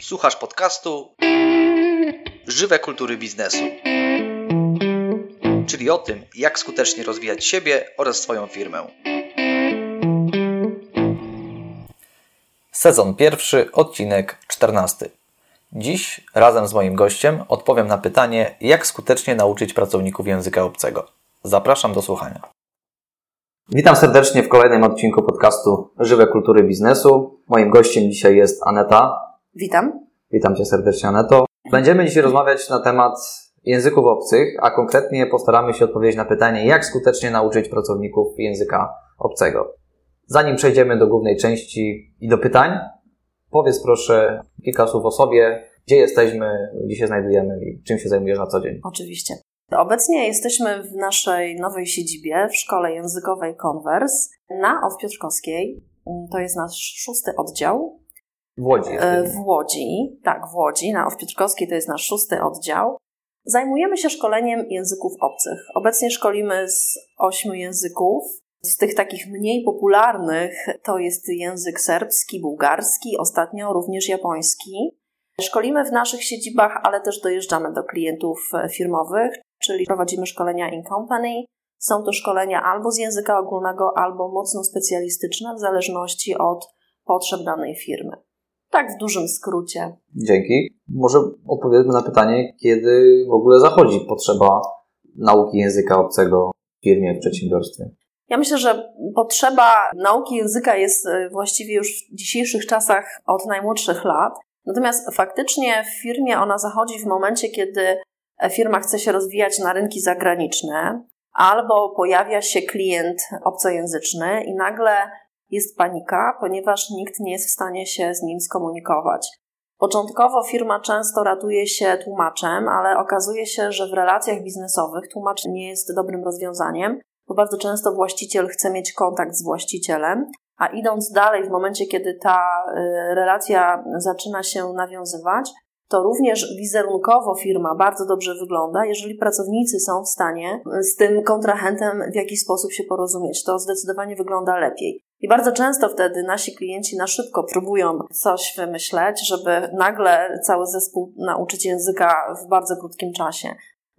Słuchasz podcastu Żywe kultury biznesu. Czyli o tym, jak skutecznie rozwijać siebie oraz swoją firmę. Sezon pierwszy, odcinek czternasty. Dziś razem z moim gościem odpowiem na pytanie, jak skutecznie nauczyć pracowników języka obcego. Zapraszam do słuchania. Witam serdecznie w kolejnym odcinku podcastu Żywe Kultury Biznesu. Moim gościem dzisiaj jest Aneta. Witam. Witam Cię serdecznie, Aneto. Będziemy dzisiaj rozmawiać na temat języków obcych, a konkretnie postaramy się odpowiedzieć na pytanie, jak skutecznie nauczyć pracowników języka obcego. Zanim przejdziemy do głównej części i do pytań, powiedz proszę kilka słów o sobie, gdzie jesteśmy, gdzie się znajdujemy i czym się zajmujesz na co dzień. Oczywiście. Obecnie jesteśmy w naszej nowej siedzibie w szkole językowej Converse na Ow Piotrkowskiej. To jest nasz szósty oddział. W Łodzi. E, w Łodzi, tak, w Łodzi, na Ow Piotrkowskiej to jest nasz szósty oddział. Zajmujemy się szkoleniem języków obcych. Obecnie szkolimy z ośmiu języków. Z tych takich mniej popularnych to jest język serbski, bułgarski, ostatnio również japoński. Szkolimy w naszych siedzibach, ale też dojeżdżamy do klientów e, firmowych, czyli prowadzimy szkolenia in company. Są to szkolenia albo z języka ogólnego, albo mocno specjalistyczne, w zależności od potrzeb danej firmy. Tak w dużym skrócie. Dzięki. Może odpowiedzmy na pytanie, kiedy w ogóle zachodzi potrzeba nauki języka obcego w firmie, w przedsiębiorstwie? Ja myślę, że potrzeba nauki języka jest e, właściwie już w dzisiejszych czasach od najmłodszych lat. Natomiast faktycznie w firmie ona zachodzi w momencie, kiedy firma chce się rozwijać na rynki zagraniczne, albo pojawia się klient obcojęzyczny i nagle jest panika, ponieważ nikt nie jest w stanie się z nim skomunikować. Początkowo firma często ratuje się tłumaczem, ale okazuje się, że w relacjach biznesowych tłumacz nie jest dobrym rozwiązaniem, bo bardzo często właściciel chce mieć kontakt z właścicielem, a idąc dalej, w momencie, kiedy ta y, relacja zaczyna się nawiązywać, to również wizerunkowo firma bardzo dobrze wygląda, jeżeli pracownicy są w stanie z tym kontrahentem w jakiś sposób się porozumieć. To zdecydowanie wygląda lepiej. I bardzo często wtedy nasi klienci na szybko próbują coś wymyśleć, żeby nagle cały zespół nauczyć języka w bardzo krótkim czasie.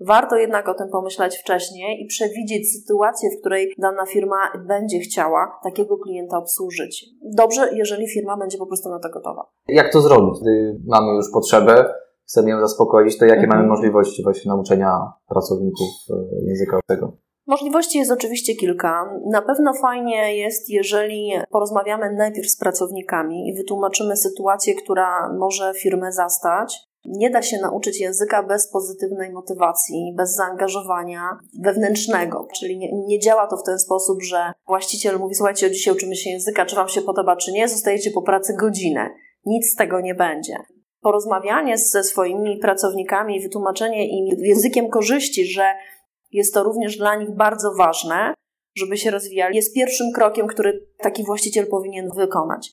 Warto jednak o tym pomyśleć wcześniej i przewidzieć sytuację, w której dana firma będzie chciała takiego klienta obsłużyć. Dobrze, jeżeli firma będzie po prostu na to gotowa. Jak to zrobić, gdy mamy już potrzebę, chcemy ją zaspokoić, to jakie mhm. mamy możliwości właśnie nauczenia pracowników e, języka tego? Możliwości jest oczywiście kilka. Na pewno fajnie jest, jeżeli porozmawiamy najpierw z pracownikami i wytłumaczymy sytuację, która może firmę zastać. Nie da się nauczyć języka bez pozytywnej motywacji, bez zaangażowania wewnętrznego. Czyli nie, nie, działa to w ten sposób, że właściciel mówi: Słuchajcie, dzisiaj uczymy się języka, czy Wam się podoba, czy nie, zostajecie po pracy godzinę. Nic z tego nie będzie. Porozmawianie ze swoimi pracownikami, wytłumaczenie im językiem korzyści, że jest to również dla nich bardzo ważne, żeby się rozwijali, jest pierwszym krokiem, który taki właściciel powinien wykonać.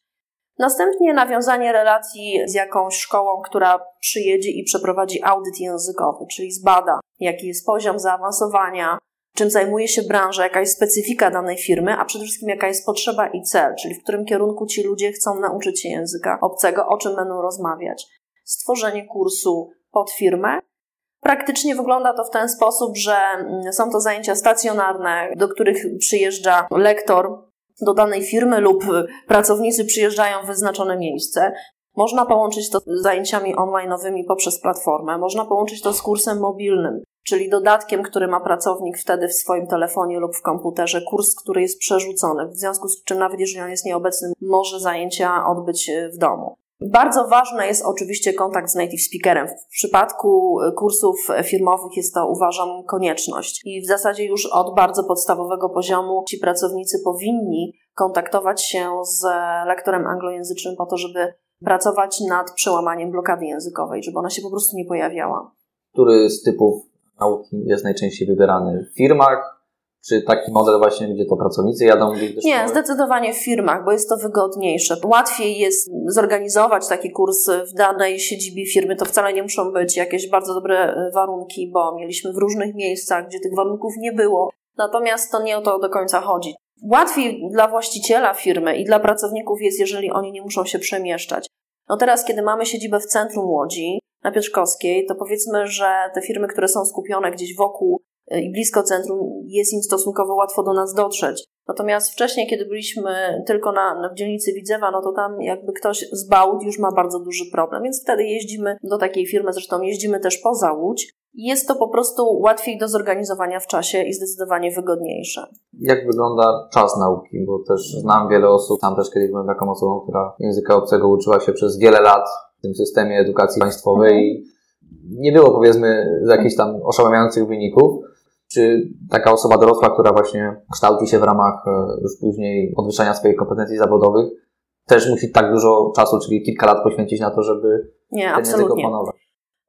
Następnie nawiązanie relacji z jakąś szkołą, która przyjedzie i przeprowadzi audyt językowy, czyli zbada, jaki jest poziom zaawansowania, czym zajmuje się branża, jaka jest specyfika danej firmy, a przede wszystkim jaka jest potrzeba i cel, czyli w którym kierunku ci ludzie chcą nauczyć się języka obcego, o czym będą rozmawiać. Stworzenie kursu pod firmę. Praktycznie wygląda to w ten sposób, że mm, są to zajęcia stacjonarne, do których przyjeżdża lektor do danej firmy lub pracownicy przyjeżdżają w wyznaczone miejsce. Można połączyć to z zajęciami online'owymi poprzez platformę, można połączyć to z kursem mobilnym, czyli dodatkiem, który ma pracownik wtedy w swoim telefonie lub w komputerze, kurs, który jest przerzucony, w związku z czym nawet jeżeli on jest nieobecny, może zajęcia odbyć w domu. Bardzo ważny jest oczywiście kontakt z native speakerem. W przypadku kursów firmowych jest to, uważam, konieczność. I w zasadzie już od bardzo podstawowego poziomu ci pracownicy powinni kontaktować się z lektorem anglojęzycznym po to, żeby pracować nad przełamaniem blokady językowej, żeby ona się po prostu nie pojawiała. Który z typów nauki jest najczęściej wybierany w firmach, czy taki model właśnie, gdzie to pracownicy jadą gdzieś do Nie, zdecydowanie w firmach, bo jest to wygodniejsze. Łatwiej jest zorganizować taki kurs w danej siedzibie firmy. To wcale nie muszą być jakieś bardzo dobre e, warunki, bo mieliśmy w różnych miejscach, gdzie tych warunków nie było. Natomiast to nie o to do końca chodzi. Łatwiej dla właściciela firmy i dla pracowników jest, jeżeli oni nie muszą się przemieszczać. No teraz, kiedy mamy siedzibę w centrum Łodzi, na Piotrkowskiej, to powiedzmy, że te firmy, które są skupione gdzieś wokół i blisko centrum, jest im stosunkowo łatwo do nas dotrzeć. Natomiast wcześniej, kiedy byliśmy tylko na, w dzielnicy Widzewa, no to tam jakby ktoś z Bałt już ma bardzo duży problem, więc wtedy jeździmy do takiej firmy, zresztą jeździmy też poza Łódź. Jest to po prostu łatwiej do zorganizowania w czasie i zdecydowanie wygodniejsze. Jak wygląda czas nauki? Bo też znam wiele osób, sam też kiedyś byłem taką osobą, która języka obcego uczyła się przez wiele lat w tym systemie edukacji państwowej mhm. i nie było powiedzmy jakichś tam oszałamiających wyników. Czy taka osoba dorosła, która właśnie kształci się w ramach e, już później podwyższania swoich kompetencji zawodowych, też musi tak dużo czasu, czyli kilka lat poświęcić na to, żeby nie, ten absolutnie. język opanować?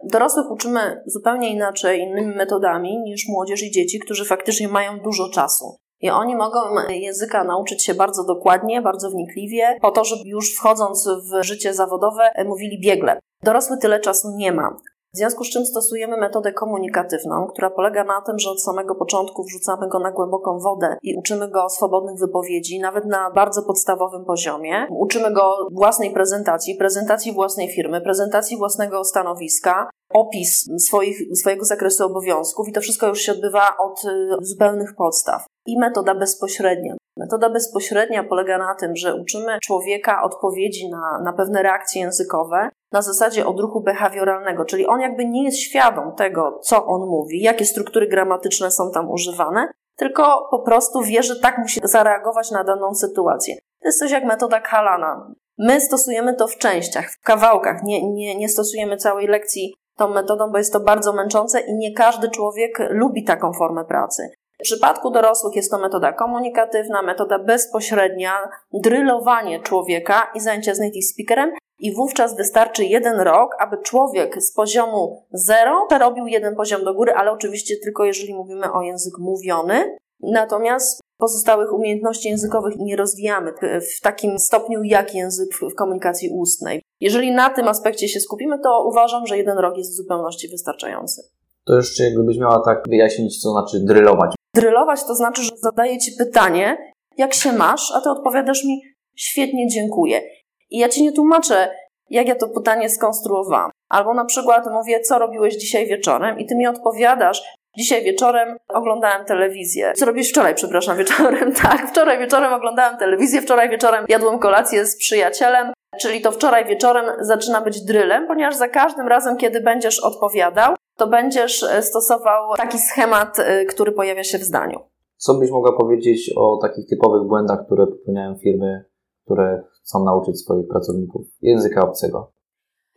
Dorosłych uczymy zupełnie inaczej, innymi metodami niż młodzież i dzieci, którzy faktycznie mają dużo czasu. I oni mogą języka nauczyć się bardzo dokładnie, bardzo wnikliwie, po to, żeby już wchodząc w życie zawodowe mówili biegle. Dorosły tyle czasu nie ma. W związku z czym stosujemy metodę komunikatywną, która polega na tym, że od samego początku wrzucamy go na głęboką wodę i uczymy go swobodnych wypowiedzi, nawet na bardzo podstawowym poziomie. Uczymy go własnej prezentacji, prezentacji własnej firmy, prezentacji własnego stanowiska, opis swoich, swojego zakresu obowiązków i to wszystko już się odbywa od y, zupełnych podstaw. I metoda bezpośrednia. Metoda bezpośrednia polega na tym, że uczymy człowieka odpowiedzi na, na pewne reakcje językowe na zasadzie odruchu behawioralnego, czyli on jakby nie jest świadom tego, co on mówi, jakie struktury gramatyczne są tam używane, tylko po prostu wie, że tak musi zareagować na daną sytuację. To jest coś jak metoda Kalana. My stosujemy to w częściach, w kawałkach, nie, nie, nie stosujemy całej lekcji tą metodą, bo jest to bardzo męczące i nie każdy człowiek lubi taką formę pracy. W przypadku dorosłych jest to metoda komunikatywna, metoda bezpośrednia, drylowanie człowieka i zajęcie z native speakerem i wówczas wystarczy jeden rok, aby człowiek z poziomu 0 przerobił jeden poziom do góry, ale oczywiście tylko jeżeli mówimy o język mówiony. Natomiast pozostałych umiejętności językowych nie rozwijamy w takim stopniu jak język w komunikacji ustnej. Jeżeli na tym aspekcie się skupimy, to uważam, że jeden rok jest w zupełności wystarczający. To jeszcze gdybyś miała tak wyjaśnić, co znaczy drylować. Drylować to znaczy, że zadaję ci pytanie, jak się masz, a ty odpowiadasz mi świetnie, dziękuję. I ja ci nie tłumaczę, jak ja to pytanie skonstruowałam. Albo na przykład mówię, co robiłeś dzisiaj wieczorem, i ty mi odpowiadasz, Dzisiaj wieczorem oglądałem telewizję. Co robisz wczoraj, przepraszam, wieczorem? Tak, wczoraj wieczorem oglądałem telewizję, wczoraj wieczorem jadłem kolację z przyjacielem, czyli to wczoraj wieczorem zaczyna być drylem, ponieważ za każdym razem, kiedy będziesz odpowiadał, to będziesz e, stosował taki schemat, e, który pojawia się w zdaniu. Co byś mogła powiedzieć o takich typowych błędach, które popełniają firmy, które chcą nauczyć swoich pracowników języka obcego?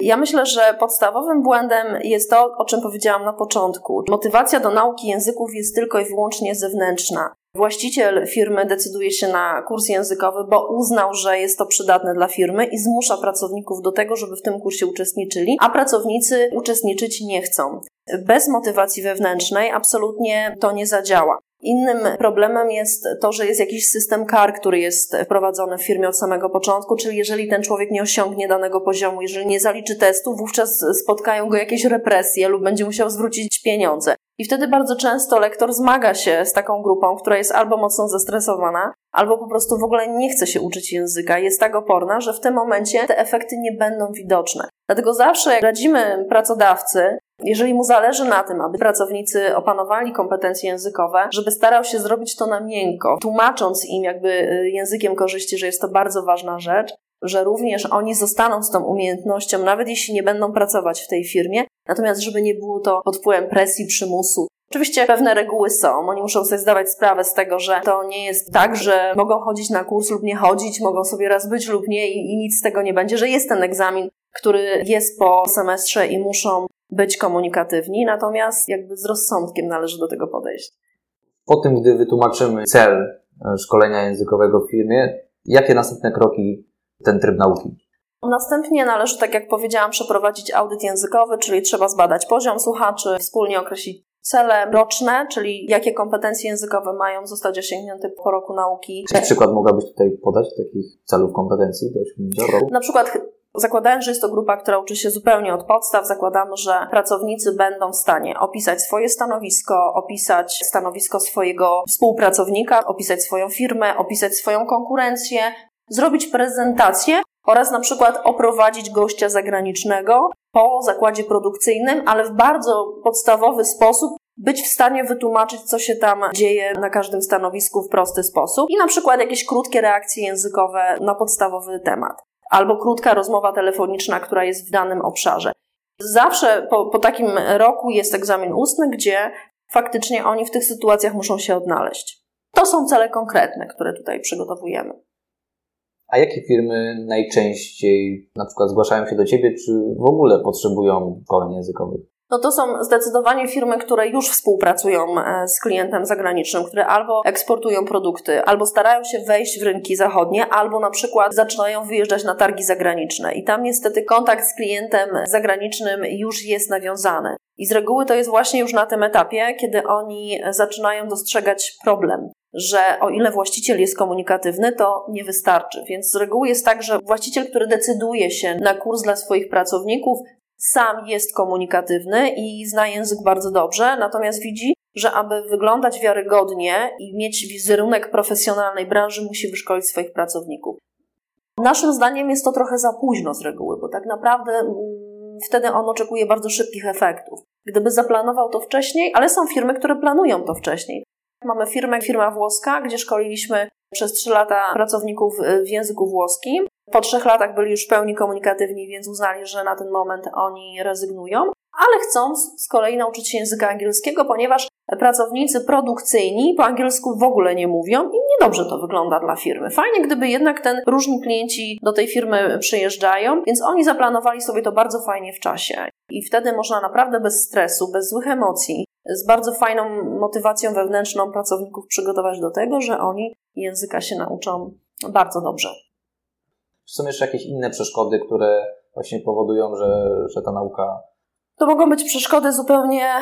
Ja myślę, że podstawowym błędem jest to, o czym powiedziałam na początku. Motywacja do nauki języków jest tylko i wyłącznie zewnętrzna. Właściciel firmy decyduje się na kurs językowy, bo uznał, że jest to przydatne dla firmy i zmusza pracowników do tego, żeby w tym kursie uczestniczyli, a pracownicy uczestniczyć nie chcą. Bez motywacji wewnętrznej absolutnie to nie zadziała. Innym problemem jest to, że jest jakiś system kar, który jest wprowadzony w firmie od samego początku, czyli jeżeli ten człowiek nie osiągnie danego poziomu, jeżeli nie zaliczy testu, wówczas spotkają go jakieś represje lub będzie musiał zwrócić pieniądze. I wtedy bardzo często lektor zmaga się z taką grupą, która jest albo mocno zestresowana, albo po prostu w ogóle nie chce się uczyć języka. Jest tak oporna, że w tym momencie te efekty nie będą widoczne. Dlatego zawsze jak radzimy pracodawcy, jeżeli mu zależy na tym, aby pracownicy opanowali kompetencje językowe, żeby starał się zrobić to na miękko, tłumacząc im jakby y, językiem korzyści, że jest to bardzo ważna rzecz, że również oni zostaną z tą umiejętnością, nawet jeśli nie będą pracować w tej firmie, natomiast żeby nie było to pod wpływem presji, przymusu. Oczywiście pewne reguły są, oni muszą sobie zdawać sprawę z tego, że to nie jest tak, że mogą chodzić na kurs lub nie chodzić, mogą sobie raz być lub nie i, i nic z tego nie będzie, że jest ten egzamin, który jest po semestrze i muszą być komunikatywni, natomiast jakby z rozsądkiem należy do tego podejść. Po tym, gdy wytłumaczymy cel e, szkolenia językowego w firmie, jakie następne kroki ten tryb nauki? Następnie należy, tak jak powiedziałam, przeprowadzić audyt językowy, czyli trzeba zbadać poziom słuchaczy, wspólnie określić cele roczne, czyli jakie kompetencje językowe mają zostać osiągnięte po roku nauki. Jaki przykład mogłabyś tutaj podać takich celów kompetencji do osiągnięcia roku? Na przykład Zakładając, że jest to grupa, która uczy się zupełnie od podstaw, zakładamy, że pracownicy będą w stanie opisać swoje stanowisko, opisać stanowisko swojego współpracownika, opisać swoją firmę, opisać swoją konkurencję, zrobić prezentację oraz na przykład oprowadzić gościa zagranicznego po zakładzie produkcyjnym, ale w bardzo podstawowy sposób być w stanie wytłumaczyć, co się tam dzieje na każdym stanowisku w prosty sposób i na przykład jakieś krótkie reakcje językowe na podstawowy temat. Albo krótka rozmowa telefoniczna, która jest w danym obszarze. Zawsze po, po takim roku jest egzamin ustny, gdzie faktycznie oni w tych sytuacjach muszą się odnaleźć. To są cele konkretne, które tutaj przygotowujemy. A jakie firmy najczęściej na przykład zgłaszają się do Ciebie, czy w ogóle potrzebują szkoleń językowych? No to są zdecydowanie firmy, które już współpracują e, z klientem zagranicznym, które albo eksportują produkty, albo starają się wejść w rynki zachodnie, albo na przykład zaczynają wyjeżdżać na targi zagraniczne. I tam niestety kontakt z klientem zagranicznym już jest nawiązany. I z reguły to jest właśnie już na tym etapie, kiedy oni zaczynają dostrzegać problem że o ile właściciel jest komunikatywny, to nie wystarczy. Więc z reguły jest tak, że właściciel, który decyduje się na kurs dla swoich pracowników, sam jest komunikatywny i zna język bardzo dobrze, natomiast widzi, że aby wyglądać wiarygodnie i mieć wizerunek profesjonalnej branży, musi wyszkolić swoich pracowników. Naszym zdaniem jest to trochę za późno z reguły, bo tak naprawdę mm, wtedy on oczekuje bardzo szybkich efektów. Gdyby zaplanował to wcześniej, ale są firmy, które planują to wcześniej. Mamy firmę, firma włoska, gdzie szkoliliśmy przez trzy lata pracowników w języku włoskim. Po trzech latach byli już w pełni komunikatywni, więc uznali, że na ten moment oni rezygnują, ale chcą z kolei nauczyć się języka angielskiego, ponieważ pracownicy produkcyjni po angielsku w ogóle nie mówią i niedobrze to wygląda dla firmy. Fajnie, gdyby jednak ten różni klienci do tej firmy przyjeżdżają, więc oni zaplanowali sobie to bardzo fajnie w czasie. I wtedy można naprawdę bez stresu, bez złych emocji, z bardzo fajną motywacją wewnętrzną pracowników przygotować do tego, że oni języka się nauczą bardzo dobrze. Czy są jeszcze jakieś inne przeszkody, które właśnie powodują, że, że ta nauka. To mogą być przeszkody zupełnie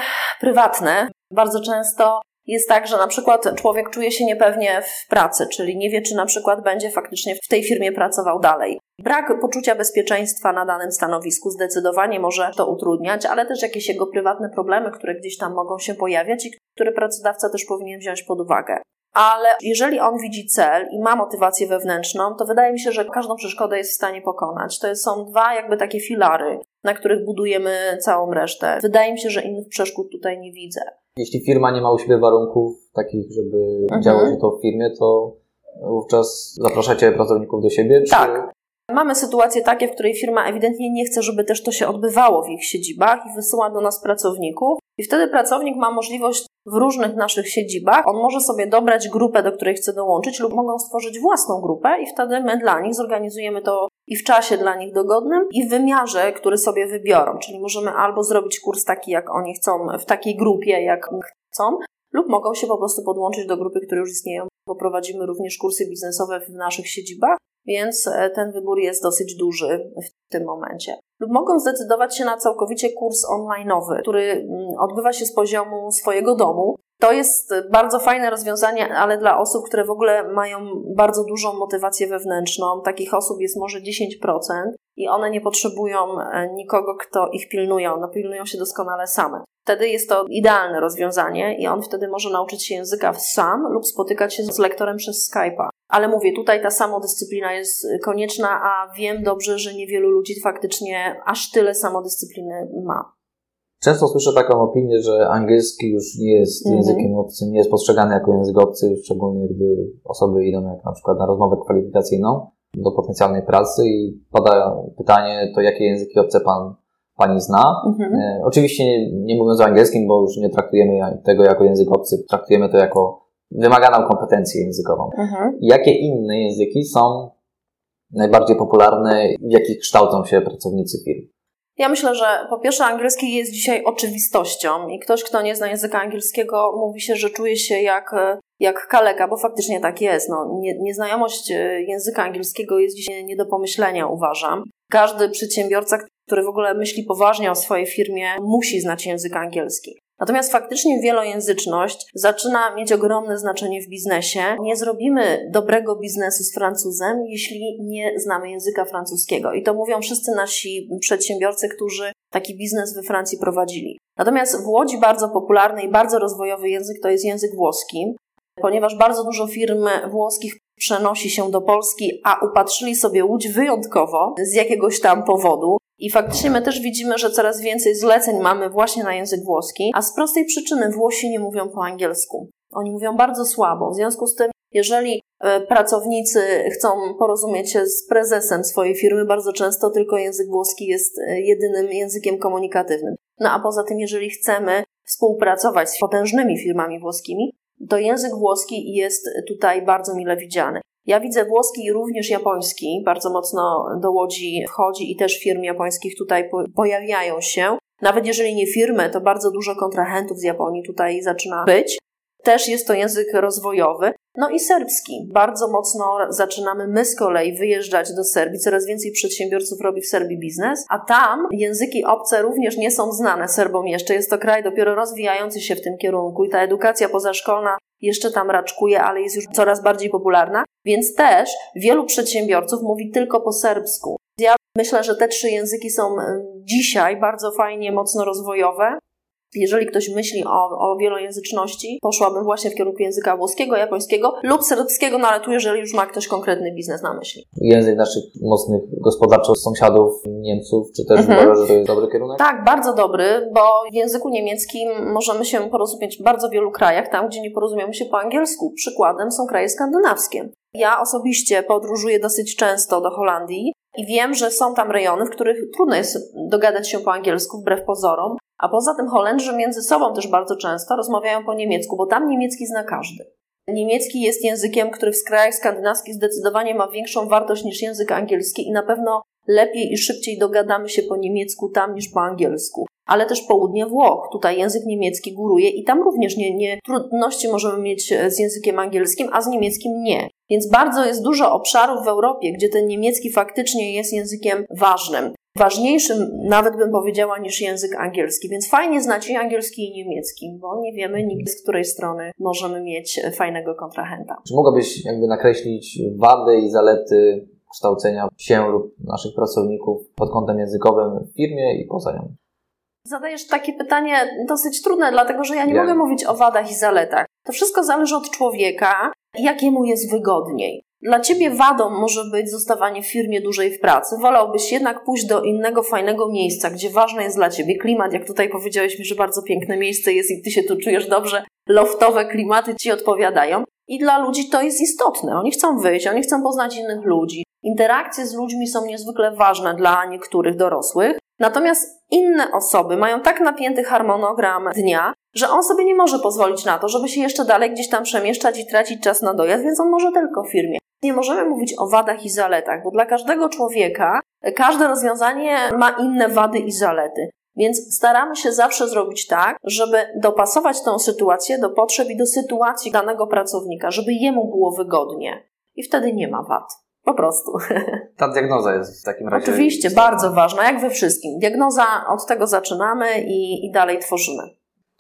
prywatne. Bardzo często jest tak, że na przykład człowiek czuje się niepewnie w pracy, czyli nie wie, czy na przykład będzie faktycznie w tej firmie pracował dalej. Brak poczucia bezpieczeństwa na danym stanowisku zdecydowanie może to utrudniać, ale też jakieś jego prywatne problemy, które gdzieś tam mogą się pojawiać i które pracodawca też powinien wziąć pod uwagę ale jeżeli on widzi cel i ma motywację wewnętrzną, to wydaje mi się, że każdą przeszkodę jest w stanie pokonać. To są dwa jakby takie filary, na których budujemy całą resztę. Wydaje mi się, że innych przeszkód tutaj nie widzę. Jeśli firma nie ma u siebie warunków takich, żeby mhm. działo się to w firmie, to wówczas zapraszacie pracowników do siebie? Czy... Tak. Mamy sytuacje takie, w której firma ewidentnie nie chce, żeby też to się odbywało w ich siedzibach i wysyła do nas pracowników. I wtedy pracownik ma możliwość w różnych naszych siedzibach. On może sobie dobrać grupę, do której chce dołączyć, lub mogą stworzyć własną grupę, i wtedy my dla nich zorganizujemy to i w czasie dla nich dogodnym, i w wymiarze, który sobie wybiorą. Czyli możemy albo zrobić kurs taki, jak oni chcą, w takiej grupie, jak chcą, lub mogą się po prostu podłączyć do grupy, które już istnieją. Poprowadzimy również kursy biznesowe w naszych siedzibach, więc e, ten wybór jest dosyć duży w tym momencie. Lub mogą zdecydować się na całkowicie kurs online'owy, który mm, odbywa się z poziomu swojego domu. To jest bardzo fajne rozwiązanie, ale dla osób, które w ogóle mają bardzo dużą motywację wewnętrzną, takich osób jest może 10% i one nie potrzebują e, nikogo, kto ich pilnuje, one pilnują się doskonale same. Wtedy jest to idealne rozwiązanie i on wtedy może nauczyć się języka sam lub spotykać się z lektorem przez Skype'a. Ale mówię, tutaj ta samodyscyplina jest konieczna, a wiem dobrze, że niewielu ludzi faktycznie aż tyle samodyscypliny ma. Często słyszę taką opinię, że angielski już nie jest mm -hmm. językiem obcym, nie jest postrzegany jako język obcy, szczególnie gdy osoby idą jak na przykład na rozmowę kwalifikacyjną do potencjalnej pracy i pada pytanie, to jakie języki obce pan pani zna. Mhm. E, oczywiście nie, nie mówiąc o angielskim, bo już nie traktujemy tego jako język obcy, traktujemy to jako wymaganą kompetencję językową. Mhm. Jakie inne języki są najbardziej popularne, w jakich kształcą się pracownicy firm? Ja myślę, że po pierwsze angielski jest dzisiaj oczywistością i ktoś, kto nie zna języka angielskiego, mówi się, że czuje się jak, jak kaleka, bo faktycznie tak jest. No, nie, nieznajomość e, języka angielskiego jest dzisiaj nie do pomyślenia, uważam. Każdy przedsiębiorca, który w ogóle myśli poważnie o swojej firmie, musi znać język angielski. Natomiast faktycznie wielojęzyczność zaczyna mieć ogromne znaczenie w biznesie. Nie zrobimy dobrego biznesu z Francuzem, jeśli nie znamy języka francuskiego. I to mówią wszyscy nasi przedsiębiorcy, którzy taki biznes we Francji prowadzili. Natomiast w Łodzi bardzo popularny i bardzo rozwojowy język to jest język włoski, ponieważ bardzo dużo firm włoskich przenosi się do Polski, a upatrzyli sobie łódź wyjątkowo z jakiegoś tam powodu. I faktycznie my też widzimy, że coraz więcej zleceń mamy właśnie na język włoski, a z prostej przyczyny Włosi nie mówią po angielsku. Oni mówią bardzo słabo. W związku z tym, jeżeli e, pracownicy chcą porozumieć się z prezesem swojej firmy, bardzo często tylko język włoski jest e, jedynym językiem komunikatywnym. No a poza tym, jeżeli chcemy współpracować z potężnymi firmami włoskimi, to język włoski jest tutaj bardzo mile widziany. Ja widzę włoski i również japoński, bardzo mocno do Łodzi wchodzi i też firm japońskich tutaj pojawiają się. Nawet jeżeli nie firmy, to bardzo dużo kontrahentów z Japonii tutaj zaczyna być. Też jest to język rozwojowy. No i serbski. Bardzo mocno zaczynamy my z kolei wyjeżdżać do Serbii. Coraz więcej przedsiębiorców robi w Serbii biznes, a tam języki obce również nie są znane Serbom jeszcze. Jest to kraj dopiero rozwijający się w tym kierunku i ta edukacja pozaszkolna jeszcze tam raczkuje, ale jest już coraz bardziej popularna, więc też wielu przedsiębiorców mówi tylko po serbsku. Ja myślę, że te trzy języki są dzisiaj bardzo fajnie, mocno rozwojowe jeżeli ktoś myśli o, o wielojęzyczności, poszłabym właśnie w kierunku języka włoskiego, japońskiego lub serbskiego, no ale tu jeżeli już ma ktoś konkretny biznes na myśli. Język naszych mocnych gospodarczo sąsiadów, Niemców, czy też mhm. uważasz, że to jest dobry kierunek? Tak, bardzo dobry, bo w języku niemieckim możemy się porozumieć w bardzo wielu krajach, tam gdzie nie porozumiemy się po angielsku. Przykładem są kraje skandynawskie. Ja osobiście podróżuję dosyć często do Holandii i wiem, że są tam rejony, w których trudno jest dogadać się po angielsku, wbrew pozorom, a poza tym Holendrzy między sobą też bardzo często rozmawiają po niemiecku, bo tam niemiecki zna każdy. Niemiecki jest językiem, który w krajach skandynawskich zdecydowanie ma większą wartość niż język angielski i na pewno lepiej i szybciej dogadamy się po niemiecku tam niż po angielsku. Ale też południe Włoch. Tutaj język niemiecki góruje i tam również nie, nie trudności możemy mieć z językiem angielskim, a z niemieckim nie. Więc bardzo jest dużo obszarów w Europie, gdzie ten niemiecki faktycznie jest językiem ważnym ważniejszym, nawet bym powiedziała, niż język angielski. Więc fajnie znać i angielski, i niemiecki, bo nie wiemy nigdy, z której strony możemy mieć fajnego kontrahenta. Czy mogłabyś jakby nakreślić wady i zalety kształcenia się lub naszych pracowników pod kątem językowym w firmie i poza nią? Zadajesz takie pytanie dosyć trudne, dlatego że ja nie mogę mówić o wadach i zaletach. To wszystko zależy od człowieka, jakiemu jest wygodniej. Dla ciebie wadą może być zostawanie w firmie dłużej w pracy. Wolałbyś jednak pójść do innego, fajnego miejsca, gdzie ważne jest dla ciebie klimat. Jak tutaj powiedziałeś mi, że bardzo piękne miejsce jest i ty się tu czujesz dobrze, loftowe klimaty ci odpowiadają. I dla ludzi to jest istotne. Oni chcą wyjść, oni chcą poznać innych ludzi. Interakcje z ludźmi są niezwykle ważne dla niektórych dorosłych. Natomiast inne osoby mają tak napięty harmonogram dnia, że on sobie nie może pozwolić na to, żeby się jeszcze dalej gdzieś tam przemieszczać i tracić czas na dojazd, więc on może tylko w firmie. Nie możemy mówić o wadach i zaletach, bo dla każdego człowieka każde rozwiązanie ma inne wady i zalety. Więc staramy się zawsze zrobić tak, żeby dopasować tą sytuację do potrzeb i do sytuacji danego pracownika, żeby jemu było wygodnie. I wtedy nie ma wad. Po prostu. Ta diagnoza jest w takim razie. Oczywiście, istotna. bardzo ważna, jak we wszystkim. Diagnoza, od tego zaczynamy i, i dalej tworzymy.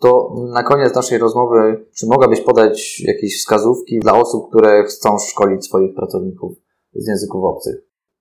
To na koniec naszej rozmowy, czy mogłabyś podać jakieś wskazówki dla osób, które chcą szkolić swoich pracowników z języków obcych?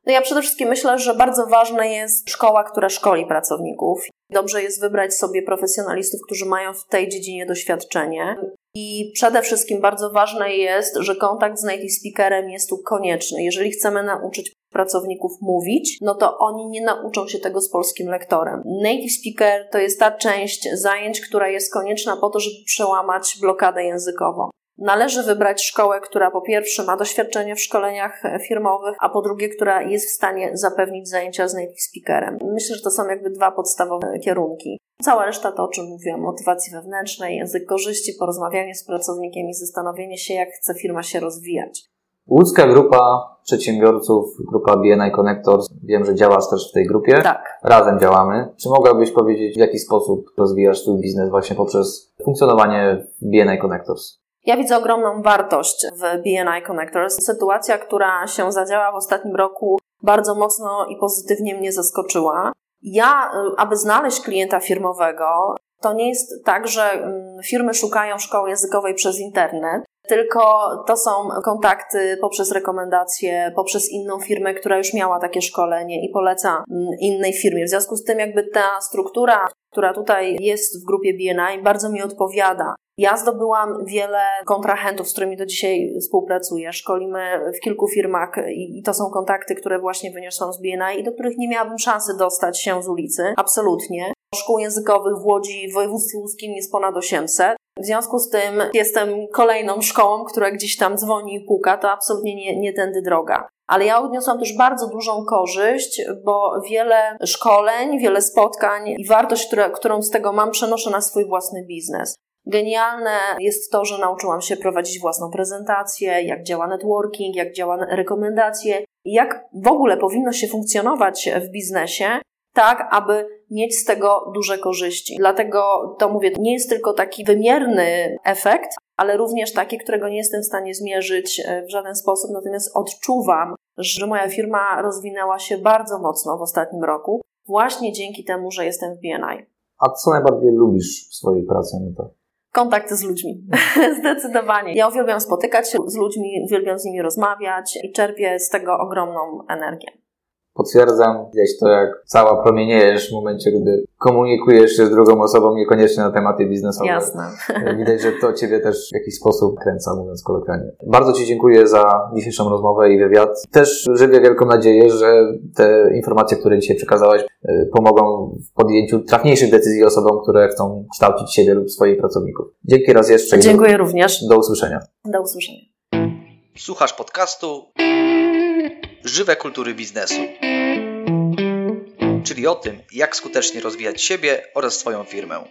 No ja przede wszystkim myślę, że bardzo ważna jest szkoła, która szkoli pracowników. Dobrze jest wybrać sobie profesjonalistów, którzy mają w tej dziedzinie doświadczenie. I przede wszystkim bardzo ważne jest, że kontakt z native speakerem jest tu konieczny. Jeżeli chcemy nauczyć pracowników mówić, no to oni nie nauczą się tego z polskim lektorem. Native speaker to jest ta część zajęć, która jest konieczna po to, żeby przełamać blokadę językową. Należy wybrać szkołę, która po pierwsze ma doświadczenie w szkoleniach firmowych, a po drugie, która jest w stanie zapewnić zajęcia z native speakerem. Myślę, że to są jakby dwa podstawowe kierunki. Cała reszta to, o czym mówiłam, motywacji wewnętrznej, język korzyści, porozmawianie z pracownikiem i zastanowienie się, jak chce firma się rozwijać. Łódzka grupa przedsiębiorców, grupa BNI Connectors. Wiem, że działasz też w tej grupie. Tak. Razem działamy. Czy mogłabyś powiedzieć, w jaki sposób rozwijasz swój biznes właśnie poprzez funkcjonowanie w BNI Connectors? Ja widzę ogromną wartość w BNI Connectors. Sytuacja, która się zadziała w ostatnim roku, bardzo mocno i pozytywnie mnie zaskoczyła. Ja, aby znaleźć klienta firmowego, to nie jest tak, że mm, firmy szukają szkoły językowej przez internet, tylko to są kontakty poprzez rekomendacje, poprzez inną firmę, która już miała takie szkolenie i poleca mm, innej firmie. W związku z tym, jakby ta struktura, która tutaj jest w grupie BNI, bardzo mi odpowiada. Ja zdobyłam wiele kontrahentów, z którymi do dzisiaj współpracuję. Szkolimy w kilku firmach i to są kontakty, które właśnie wyniosłam z BNI i do których nie miałabym szansy dostać się z ulicy. Absolutnie. Szkół językowych w Łodzi w województwie łódzkim jest ponad 800. W związku z tym jestem kolejną szkołą, która gdzieś tam dzwoni i puka, to absolutnie nie, nie tędy droga. Ale ja odniosłam też bardzo dużą korzyść, bo wiele szkoleń, wiele spotkań i wartość, którą z tego mam, przenoszę na swój własny biznes. Genialne jest to, że nauczyłam się prowadzić własną prezentację, jak działa networking, jak działa rekomendacje, jak w ogóle powinno się funkcjonować w biznesie, tak aby mieć z tego duże korzyści. Dlatego to mówię, nie jest tylko taki wymierny efekt, ale również taki, którego nie jestem w stanie zmierzyć e, w żaden sposób, natomiast odczuwam, że moja firma rozwinęła się bardzo mocno w ostatnim roku, właśnie dzięki temu, że jestem w BNI. A co najbardziej lubisz w swojej pracy, to? Kontakt z ludźmi. Zdecydowanie. Ja uwielbiam spotykać się z ludźmi, uwielbiam z nimi rozmawiać i czerpię z tego ogromną energię. Potwierdzam gdzieś to, jak cała promieniejesz w momencie, gdy komunikujesz się z drugą osobą, niekoniecznie na tematy biznesowe. Jasne. Widać, że to Ciebie też w jakiś sposób kręca, mówiąc kolokwialnie. Bardzo Ci dziękuję za dzisiejszą rozmowę i wywiad. Też żywię wielką nadzieję, że te informacje, które dzisiaj przekazałaś, y, pomogą w podjęciu trafniejszych decyzji osobom, które chcą kształcić siebie lub swoich pracowników. Dzięki raz jeszcze. Dziękuję do, również. Do usłyszenia. Do usłyszenia. Słuchasz podcastu Żywe kultury biznesu. Czyli o tym, jak skutecznie rozwijać siebie oraz swoją firmę.